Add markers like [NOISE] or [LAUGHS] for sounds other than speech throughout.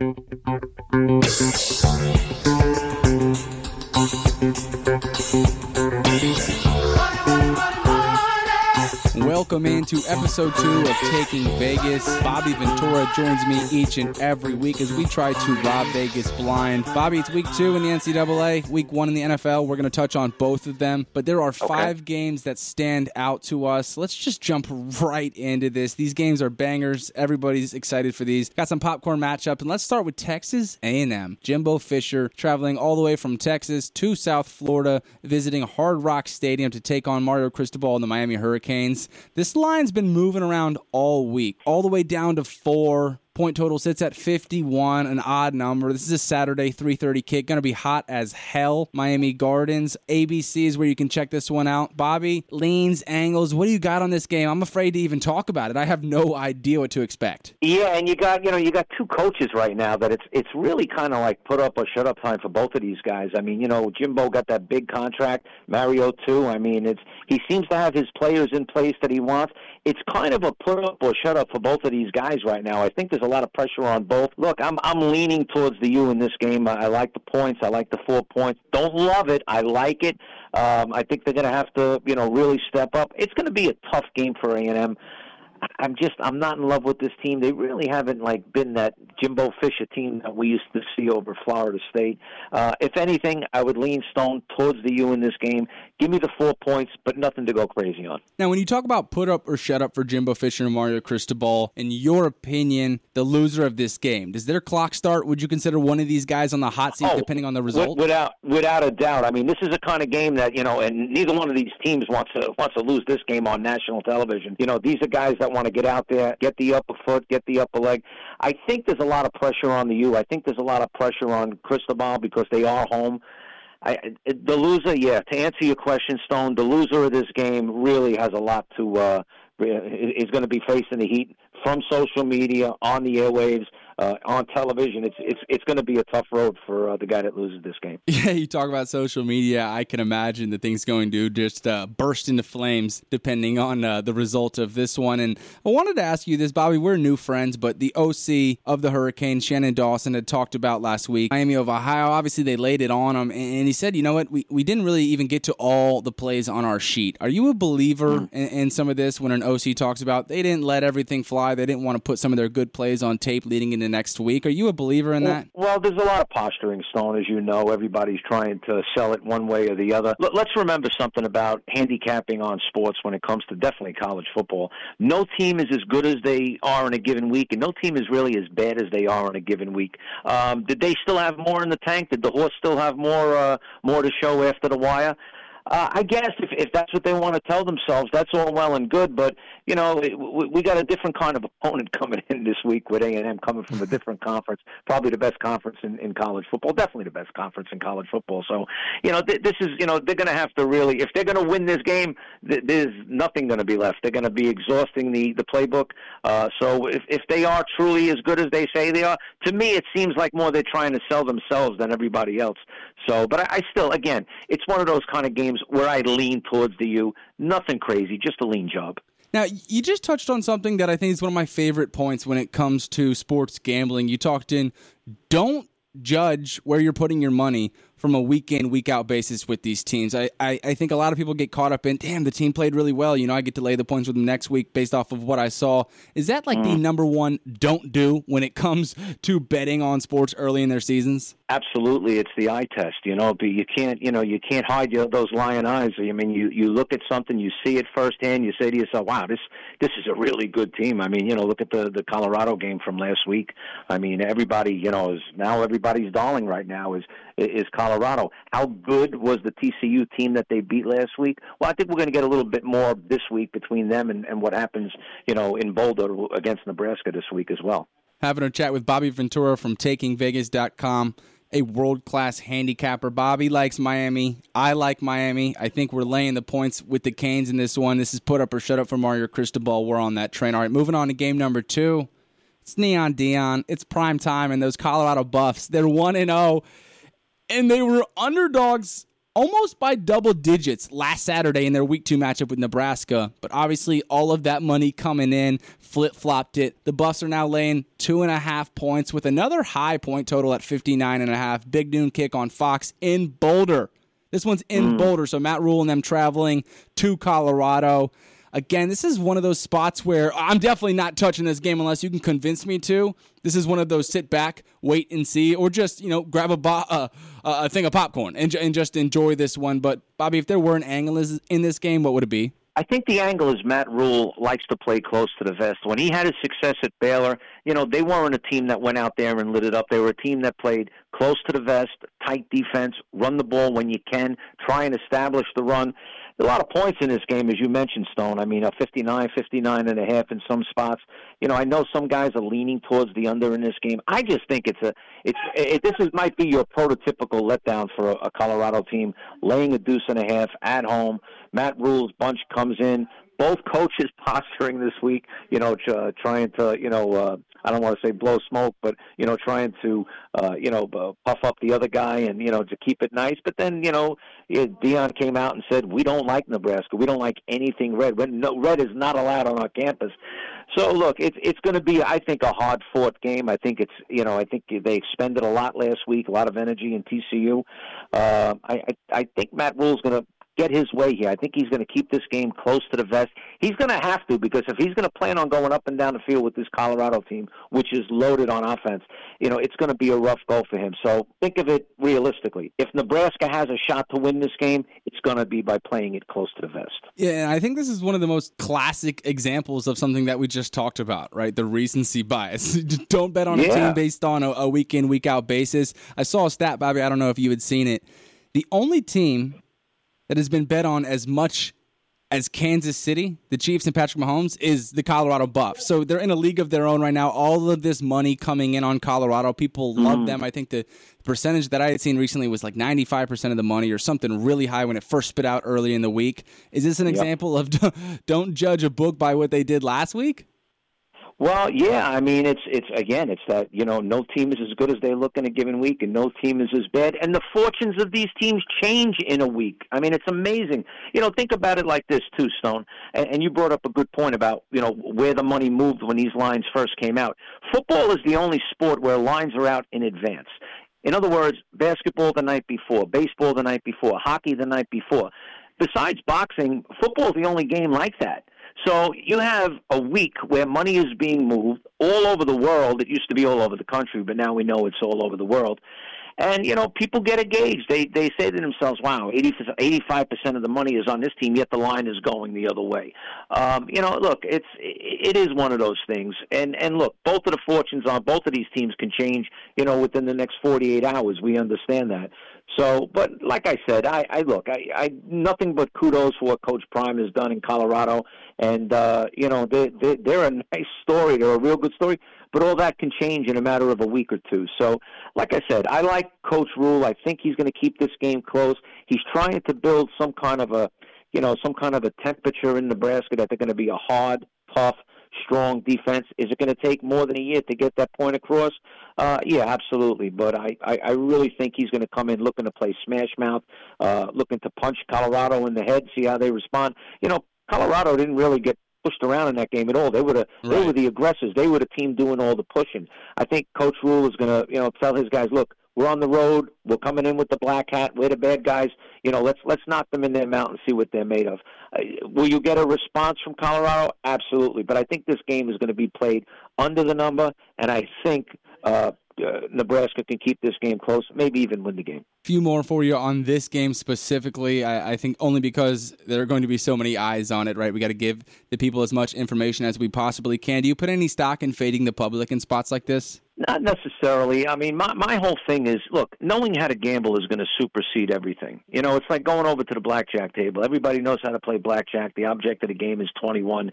you Into episode two of Taking Vegas. Bobby Ventura joins me each and every week as we try to rob Vegas blind. Bobby, it's week two in the NCAA, week one in the NFL. We're going to touch on both of them, but there are five okay. games that stand out to us. Let's just jump right into this. These games are bangers. Everybody's excited for these. Got some popcorn matchup, and let's start with Texas A&M. Jimbo Fisher traveling all the way from Texas to South Florida, visiting Hard Rock Stadium to take on Mario Cristobal and the Miami Hurricanes. This line's been moving around all week, all the way down to four Point total sits at 51, an odd number. This is a Saturday 3:30 kick. Going to be hot as hell. Miami Gardens. ABC is where you can check this one out. Bobby, leans, angles. What do you got on this game? I'm afraid to even talk about it. I have no idea what to expect. Yeah, and you got you know you got two coaches right now that it's it's really kind of like put up or shut up time for both of these guys. I mean, you know, Jimbo got that big contract, Mario too. I mean, it's he seems to have his players in place that he wants. It's kind of a put up or shut up for both of these guys right now. I think there's a lot of pressure on both. Look, I'm I'm leaning towards the U in this game. I, I like the points. I like the four points. Don't love it. I like it. Um, I think they're going to have to, you know, really step up. It's going to be a tough game for A and M. I'm just I'm not in love with this team. They really haven't like been that Jimbo Fisher team that we used to see over Florida State. Uh, if anything, I would lean Stone towards the U in this game. Give me the four points, but nothing to go crazy on. Now, when you talk about put up or shut up for Jimbo Fisher and Mario Cristobal, in your opinion, the loser of this game, does their clock start? Would you consider one of these guys on the hot seat, oh, depending on the result? Without without a doubt. I mean, this is a kind of game that you know, and neither one of these teams wants to wants to lose this game on national television. You know, these are guys that want to get out there, get the upper foot, get the upper leg. I think there's a lot of pressure on the U. I think there's a lot of pressure on Cristobal because they are home. I, the loser, yeah. To answer your question, Stone, the loser of this game really has a lot to. Uh, is going to be facing the heat from social media on the airwaves uh, on television, it's it's it's going to be a tough road for uh, the guy that loses this game. [LAUGHS] Yeah, you talk about social media. I can imagine the thing's going to just uh, burst into flames depending on uh, the result of this one. And I wanted to ask you this, Bobby. We're new friends, but the OC of the Hurricanes, Shannon Dawson, had talked about last week. Miami of Ohio. Obviously, they laid it on him, and he said, "You know what? We we didn't really even get to all the plays on our sheet." Are you a believer mm. in, in some of this when an OC talks about they didn't let everything fly? They didn't want to put some of their good plays on tape leading into next week. Are you a believer in that? Well, there's a lot of posturing, Stone, as you know. Everybody's trying to sell it one way or the other. Let's remember something about handicapping on sports when it comes to definitely college football. No team is as good as they are in a given week, and no team is really as bad as they are in a given week. Um, did they still have more in the tank? Did the horse still have more uh, more to show after the wire? Uh, I guess if if that's what they want to tell themselves, that's all well and good. But you know, we, we got a different kind of opponent [LAUGHS] coming in this week with A and M coming from a [LAUGHS] different conference, probably the best conference in, in college football, definitely the best conference in college football. So, you know, th- this is you know they're going to have to really, if they're going to win this game, th- there's nothing going to be left. They're going to be exhausting the the playbook. Uh, so if if they are truly as good as they say they are, to me it seems like more they're trying to sell themselves than everybody else. So, but I, I still, again, it's one of those kind of games where I lean towards the U. Nothing crazy, just a lean job. Now, you just touched on something that I think is one of my favorite points when it comes to sports gambling. You talked in don't judge where you're putting your money from a week in, week out basis with these teams. I, I, I, think a lot of people get caught up in, damn, the team played really well. You know, I get to lay the points with them next week based off of what I saw. Is that like mm. the number one don't do when it comes to betting on sports early in their seasons? Absolutely, it's the eye test. You know, but you can't, you know, you can't hide your, those lion eyes. I mean, you you look at something, you see it firsthand, you say to yourself, "Wow, this this is a really good team." I mean, you know, look at the the Colorado game from last week. I mean, everybody, you know, is now everybody's darling right now is is Colorado. Colorado. How good was the TCU team that they beat last week? Well, I think we're going to get a little bit more this week between them and, and what happens, you know, in Boulder against Nebraska this week as well. Having a chat with Bobby Ventura from TakingVegas.com, a world class handicapper. Bobby likes Miami. I like Miami. I think we're laying the points with the Canes in this one. This is put up or shut up for Mario Cristobal. We're on that train. All right, moving on to game number two. It's Neon Deion. It's prime time, and those Colorado Buffs, they're 1 and 0 and they were underdogs almost by double digits last Saturday in their week two matchup with Nebraska. But obviously, all of that money coming in flip flopped it. The Buffs are now laying two and a half points with another high point total at 59 and a half. Big noon kick on Fox in Boulder. This one's in mm. Boulder, so Matt Rhule and them traveling to Colorado. Again, this is one of those spots where I'm definitely not touching this game unless you can convince me to. This is one of those sit back, wait and see, or just you know grab a bo- uh, a thing of popcorn and, and just enjoy this one. But Bobby, if there were an angle in this game, what would it be? I think the angle is Matt Rhule likes to play close to the vest. When he had his success at Baylor, you know, they weren't a team that went out there and lit it up. They were a team that played close to the vest, tight defense, run the ball when you can, try and establish the run a lot of points in this game, as you mentioned, Stone. I mean, a 59, 59 and a half in some spots. You know, I know some guys are leaning towards the under in this game. I just think it's a, it's, it, this is might be your prototypical letdown for a, a Colorado team, laying a deuce and a half at home. Matt Rhule's bunch comes in, both coaches posturing this week, you know, uh, trying to, you know, uh, I don't want to say blow smoke, but you know, trying to, uh, you know, puff up the other guy and you know to keep it nice. But then, you know, Deion came out and said, "We don't like Nebraska. We don't like anything red. No, red is not allowed on our campus." So look, it's it's going to be, I think, a hard fought game. I think it's, you know, I think they expended a lot last week, a lot of energy in TCU. Uh, I, I I think Matt Rhule's going to get his way here. I think he's going to keep this game close to the vest. He's going to have to because if he's going to plan on going up and down the field with this Colorado team, which is loaded on offense, you know, it's going to be a rough go for him. So think of it realistically. If Nebraska has a shot to win this game, it's going to be by playing it close to the vest. Yeah, and I think this is one of the most classic examples of something that we just talked about, right? The recency bias. [LAUGHS] don't bet on yeah. a team based on a, a week in, week out basis. I saw a stat, Bobby. I don't know if you had seen it. The only team that has been bet on as much as Kansas City, the Chiefs and Patrick Mahomes, is the Colorado Buff. So they're in a league of their own right now. All of this money coming in on Colorado. People love mm. them. I think the percentage that I had seen recently was like 95% of the money or something really high when it first spit out early in the week. Is this an yep. example of [LAUGHS] don't judge a book by what they did last week? Well, yeah, I mean, it's it's again, it's that you know, no team is as good as they look in a given week, and no team is as bad, and the fortunes of these teams change in a week. I mean, it's amazing. You know, think about it like this too, Stone. And, and you brought up a good point about you know where the money moved when these lines first came out. Football is the only sport where lines are out in advance. In other words, basketball the night before, baseball the night before, hockey the night before. Besides boxing, football is the only game like that. So you have a week where money is being moved all over the world. It used to be all over the country, but now we know it's all over the world. And you know, people get engaged. They they say to themselves, "Wow, 85 percent of the money is on this team, yet the line is going the other way." Um, you know, look, it's it is one of those things. And and look, both of the fortunes on both of these teams can change. You know, within the next 48 hours. We understand that. So, but like I said, I, I look, I, I nothing but kudos for what Coach Prime has done in Colorado, and uh, you know they, they they're a [LAUGHS] nice story, they're a real good story. But all that can change in a matter of a week or two. So, like I said, I like Coach Rhule. I think he's going to keep this game close. He's trying to build some kind of a, you know, some kind of a temperature in Nebraska that they're going to be a hard, tough strong defense. Is it going to take more than a year to get that point across? Uh, yeah, absolutely. But I, I, I really think he's going to come in looking to play smash mouth, uh, looking to punch Colorado in the head, see how they respond. You know, Colorado didn't really get pushed around in that game at all. They were the right. they were the aggressors. They were the team doing all the pushing. I think Coach Rhule is going to you know tell his guys, look, we're on the road. We're coming in with the black hat. We're the bad guys. You know, let's let's knock them in their mount and see what they're made of. Uh, will you get a response from Colorado? Absolutely. But I think this game is going to be played under the number, and I think uh, uh, Nebraska can keep this game close, maybe even win the game. Few more for you on this game specifically. I, I, think only because there are going to be so many eyes on it, right? We got to give the people as much information as we possibly can. Do you put any stock in fading the public in spots like this? Not necessarily. I mean, my my whole thing is look, knowing how to gamble is going to supersede everything. You know, it's like going over to the blackjack table. Everybody knows how to play blackjack. The object of the game is 21,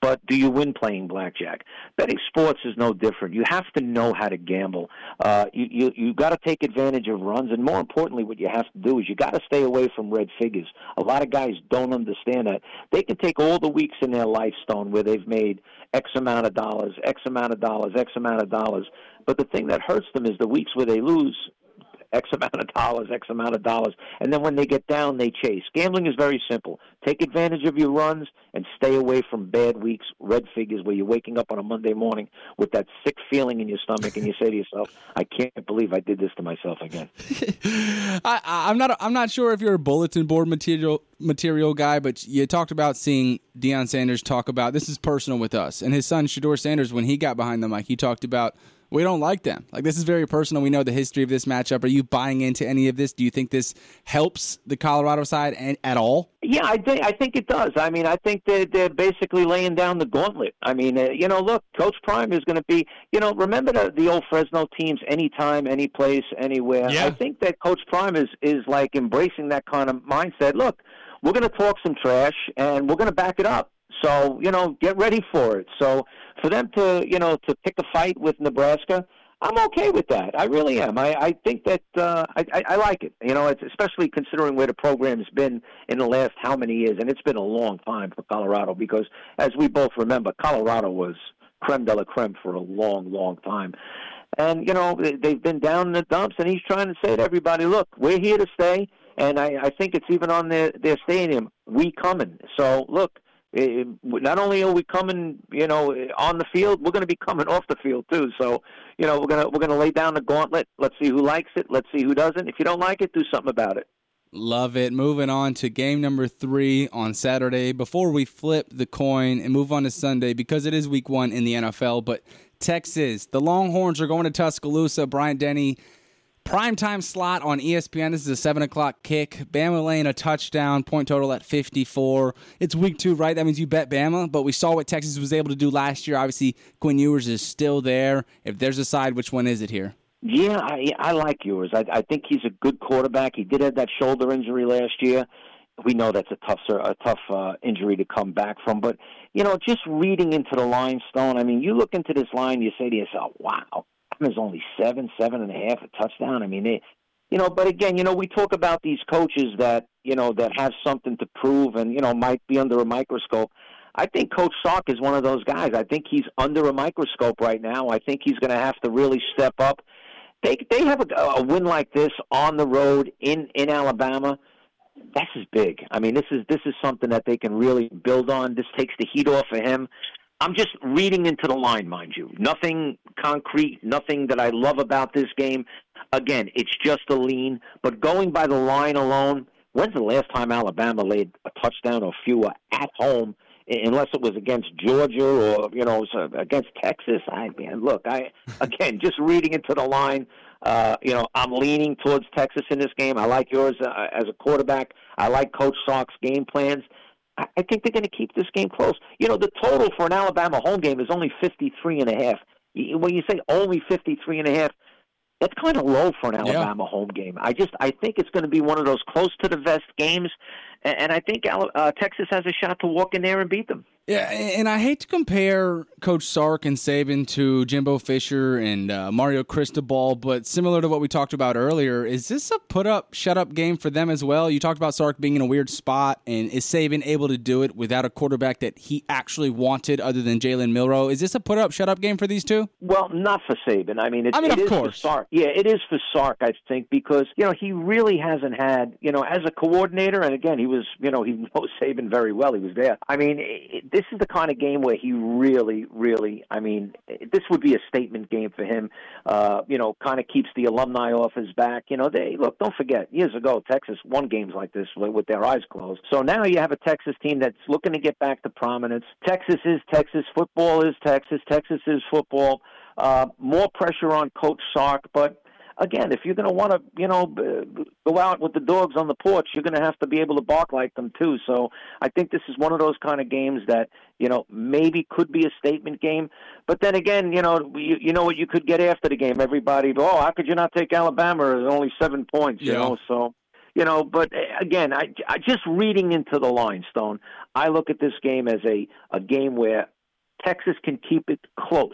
but do you win playing blackjack? Betting sports is no different. You have to know how to gamble. Uh, you you you got to take advantage of runs, and more importantly, what you have to do is you got to stay away from red figures. A lot of guys don't understand that. They can take all the weeks in their life, Stone, where they've made X amount of dollars, X amount of dollars, X amount of dollars but the thing that hurts them is the weeks where they lose X amount of dollars, X amount of dollars, and then when they get down, they chase. Gambling is very simple. Take advantage of your runs and stay away from bad weeks, red figures, where you're waking up on a Monday morning with that sick feeling in your stomach, and you say to yourself, "I can't believe I did this to myself again." [LAUGHS] I, I'm not. I'm not sure if you're a bulletin board material material guy, but you talked about seeing Deion Sanders talk about this is personal with us, and his son Shedeur Sanders when he got behind the mic, he talked about we don't like them. Like this is very personal. We know the history of this matchup. Are you buying into any of this? Do you think this helps the Colorado side at all? Yeah, I think I think it does. I mean, I think they're, they're basically laying down the gauntlet. I mean, uh, you know, look, Coach Prime is going to be. You know, remember the, the old Fresno teams, anytime, any place, anywhere. Yeah. I think that Coach Prime is is like embracing that kind of mindset. Look, we're going to talk some trash and we're going to back it up. So, you know, get ready for it. So, for them to, you know, to pick a fight with Nebraska, I'm okay with that. I really am. I, I think that uh, I, I, I like it. You know, it's especially considering where the program's been in the last how many years, and it's been a long time for Colorado because, as we both remember, Colorado was creme de la creme for a long, long time. And you know, they've been down in the dumps, and he's trying to say to everybody, "Look, we're here to stay." And I, I think it's even on their their stadium, "We coming." So look it, not only are we coming, you know, on the field, we're going to be coming off the field too. So, you know, we're gonna we're gonna lay down the gauntlet. Let's see who likes it. Let's see who doesn't. If you don't like it, do something about it. Love it. Moving on to game number three on Saturday. Before we flip the coin and move on to Sunday, because it is week one in the NFL, but Texas, the Longhorns are going to Tuscaloosa. Bryant Denny Prime time slot on ESPN. This is a 7 o'clock kick. Bama laying a touchdown, point total at 54. It's week two, right? That means you bet Bama, but we saw what Texas was able to do last year. Obviously, Quinn Ewers is still there. If there's a side, which one is it here? Yeah, I, I like Ewers. I, I think he's a good quarterback. He did have that shoulder injury last year. We know that's a tough, a tough uh, injury to come back from. But you know, just reading into the line, Stone. I mean, you look into this line, you say to yourself, "Wow, is only seven, seven and a half a touchdown. I mean, they, you know, but again, you know, we talk about these coaches that you know that have something to prove and you know might be under a microscope. I think Coach Sark is one of those guys. I think he's under a microscope right now. I think he's going to have to really step up. They they have a, a win like this on the road in in Alabama. This is big. I mean, this is this is something that they can really build on. This takes the heat off of him. I'm just reading into the line, mind you. Nothing concrete, nothing that I love about this game. Again, it's just a lean, but going by the line alone, when's the last time Alabama laid a touchdown or fewer at home? Unless it was against Georgia or you know against Texas, I man, look, I [LAUGHS] again just reading into the line. Uh, you know, I'm leaning towards Texas in this game. I like Ewers uh, as a quarterback. I like Coach Sark's game plans. I think they're going to keep this game close. You know, the total for an Alabama home game is only fifty three and a half. When you say only fifty three and a half, that's kind of low for an Alabama yeah. home game. I just I think it's going to be one of those close to the vest games, and I think uh, Texas has a shot to walk in there and beat them. Yeah, and I hate to compare Coach Sark and Saban to Jimbo Fisher and uh, Mario Cristobal, but similar to what we talked about earlier, is this a put up, shut up game for them as well? You talked about Sark being in a weird spot, and is Saban able to do it without a quarterback that he actually wanted other than Jalen Milroe? Is this a put up, shut up game for these two? Well, not for Saban. I mean, it, I mean, it of course. for Sark. Yeah, it is for Sark, I think, because, you know, he really hasn't had, you know, as a coordinator, and again, he was, you know, he [LAUGHS] knows Saban very well. He was there. I mean, it, this is the kind of game where he really, really, I mean, this would be a statement game for him. Uh, you know, kind of keeps the alumni off his back. You know, they look. Don't forget, years ago, Texas won games like this with their eyes closed. So now you have a Texas team that's looking to get back to prominence. Texas is Texas. Football is Texas. Texas is football. Uh, more pressure on Coach Sark, but again, if you're going to want to, you know, go out with the dogs on the porch, you're going to have to be able to bark like them too. So I think this is one of those kind of games that, you know, maybe could be a statement game. But then again, you know, you, you know what you could get after the game. Everybody, oh, how could you not take Alabama? It's only seven points, you yeah. know. So you know but eh, again I, I just reading into the line stone i look at this game as a a game where texas can keep it close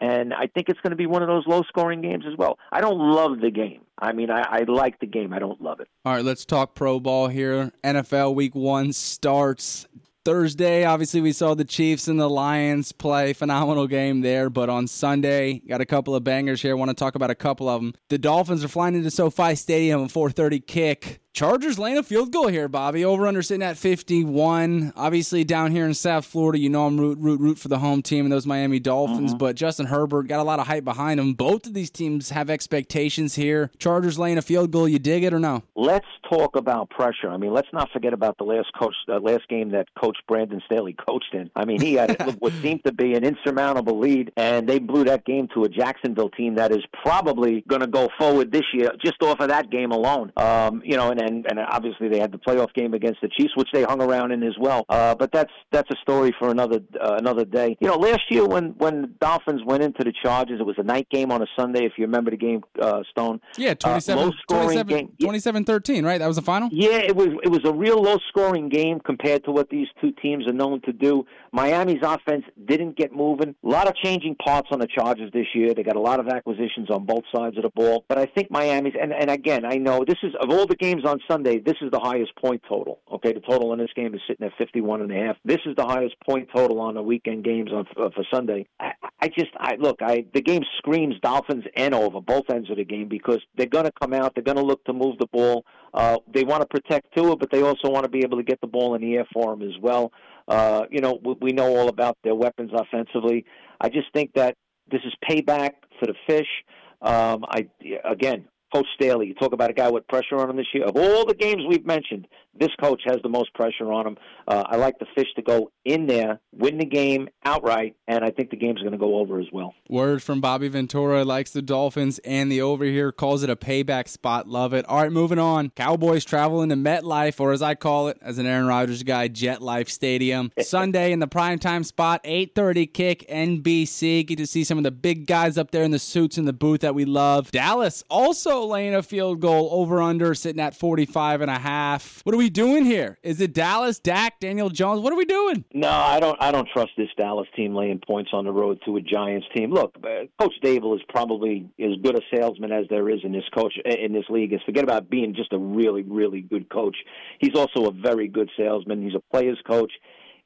and I think it's going to be one of those low scoring games as well. I don't love the game. I mean, I, I, like the game. I don't love it. All right, let's talk pro ball here. NFL week one starts Thursday, obviously, we saw the Chiefs and the Lions play. Phenomenal game there. But on Sunday, got a couple of bangers here. I want to talk about a couple of them. The Dolphins are flying into SoFi Stadium, a 4:30 kick. Chargers laying a field goal here, Bobby. Over under sitting at 51. Obviously, down here in South Florida, you know I'm root, root, root for the home team and those Miami Dolphins. Mm-hmm. But Justin Herbert got a lot of hype behind him. Both of these teams have expectations here. Chargers laying a field goal. You dig it or no? Let's talk about pressure. I mean, let's not forget about the last coach, uh, last game that Coach Brandon Staley coached in. I mean, he had [LAUGHS] what seemed to be an insurmountable lead, and they blew that game to a Jacksonville team that is probably going to go forward this year just off of that game alone. Um, you know, and and, and obviously they had the playoff game against the Chiefs, which they hung around in as well. Uh, but that's that's a story for another uh, another day. You know, last year when when the Dolphins went into the Chargers, it was a night game on a Sunday. If you remember the game, uh, Stone. Yeah, 27, uh, low scoring 27, game. 27-13, right? That was the final. Yeah, it was. It was a real low scoring game compared to what these two teams are known to do. Miami's offense didn't get moving. A lot of changing parts on the Chargers this year. They got a lot of acquisitions on both sides of the ball. But I think Miami's and and again, I know this is of all the games on Sunday, this is the highest point total. Okay, the total in this game is sitting at 51 and a half. This is the highest point total on the weekend games on uh, for Sunday. I, I just, I look, I the game screams Dolphins and over both ends of the game because they're going to come out, they're going to look to move the ball. Uh, they want to protect Tua, but they also want to be able to get the ball in the air for him as well. Uh, you know, we, we know all about their weapons offensively. I just think that this is payback for the fish. Um, I again, Coach Staley. You talk about a guy with pressure on him this year. Of all the games we've mentioned, this coach has the most pressure on him. Uh, I like the Fish to go in there, win the game outright, and I think the game's going to go over as well. Word from Bobby Ventura likes the Dolphins and the over here, calls it a payback spot. Love it. All right, moving on. Cowboys travel into MetLife, or as I call it, as an Aaron Rodgers guy, Jet Life Stadium. [LAUGHS] Sunday in the primetime spot, 8.30 kick, NBC. Get to see some of the big guys up there in the suits in the booth that we love. Dallas also laying a field goal over under, sitting at 45 and a half. What are we doing here? Is it Dallas, Dak, Daniel Jones? What are we doing? No, I don't. I don't trust this Dallas team laying points on the road to a Giants team. Look, uh, Coach Daboll is probably as good a salesman as there is in this coach in this league. And forget about being just a really, really good coach. He's also a very good salesman. He's a player's coach.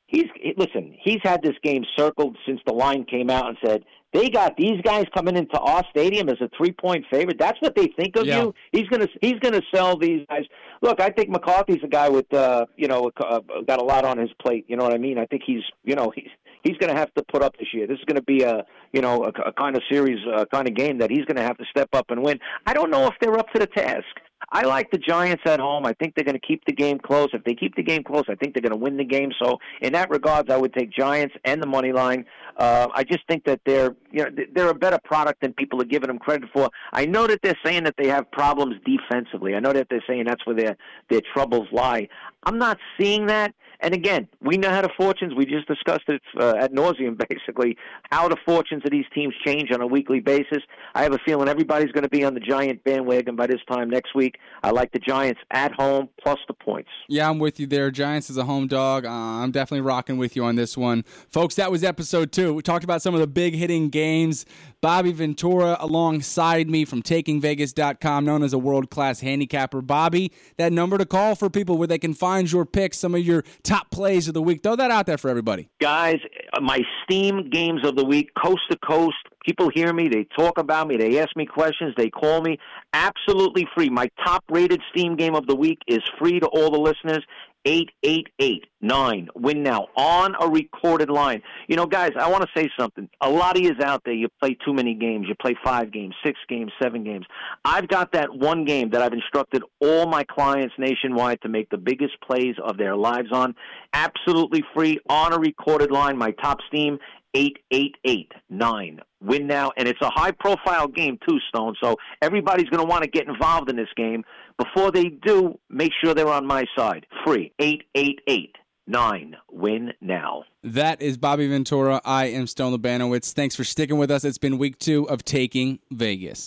He's listen. He's had this game circled since the line came out and said they got these guys coming into our stadium as a three point favorite. That's what they think of yeah. you. He's gonna he's gonna sell these guys. Look, I think McCarthy's a guy with uh, you know uh, got a lot on his plate. You know what I mean? I think he's you know he's he's going to have to put up this year. This is going to be a you know a, a kind of series, uh, kind of game that he's going to have to step up and win. I don't know if they're up to the task. I like the Giants at home. I think they're going to keep the game close. If they keep the game close, I think they're going to win the game. So, in that regards, I would take Giants and the money line. Uh, I just think that they're you know they're a better product than people are giving them credit for. I know that they're saying that they have problems defensively. I know that they're saying that's where their their troubles lie. I'm not seeing that. And again, we know how the fortunes. We just discussed it uh, at nauseum, [LAUGHS] basically, how the fortunes of these teams change on a weekly basis. I have a feeling everybody's going to be on the Giant bandwagon by this time next week. I like the Giants at home plus the points. Yeah, I'm with you there. Giants is a home dog. Uh, I'm definitely rocking with you on this one, folks. That was episode two. We talked about some of the big hitting games. Bobby Ventura alongside me from TakingVegas.com, known as a world class handicapper. Bobby, that number to call for people where they can find your picks, some of your top plays of the week. Throw that out there for everybody. Guys, uh, my Steam games of the week, coast to coast. People hear me, they talk about me, they ask me questions, they call me. Absolutely free. My top rated Steam game of the week is free to all the listeners. 8889 win now on a recorded line. You know, guys, I want to say something. A lot of you out there, you play too many games. You play five games, six games, seven games. I've got that one game that I've instructed all my clients nationwide to make the biggest plays of their lives on. Absolutely free on a recorded line. My top steam 8889. Win now. And it's a high profile game, too, Stone. So everybody's going to want to get involved in this game. Before they do, make sure they're on my side. Free. 8889. Win now. That is Bobby Ventura. I am Stone Labanowitz. Thanks for sticking with us. It's been week two of Taking Vegas.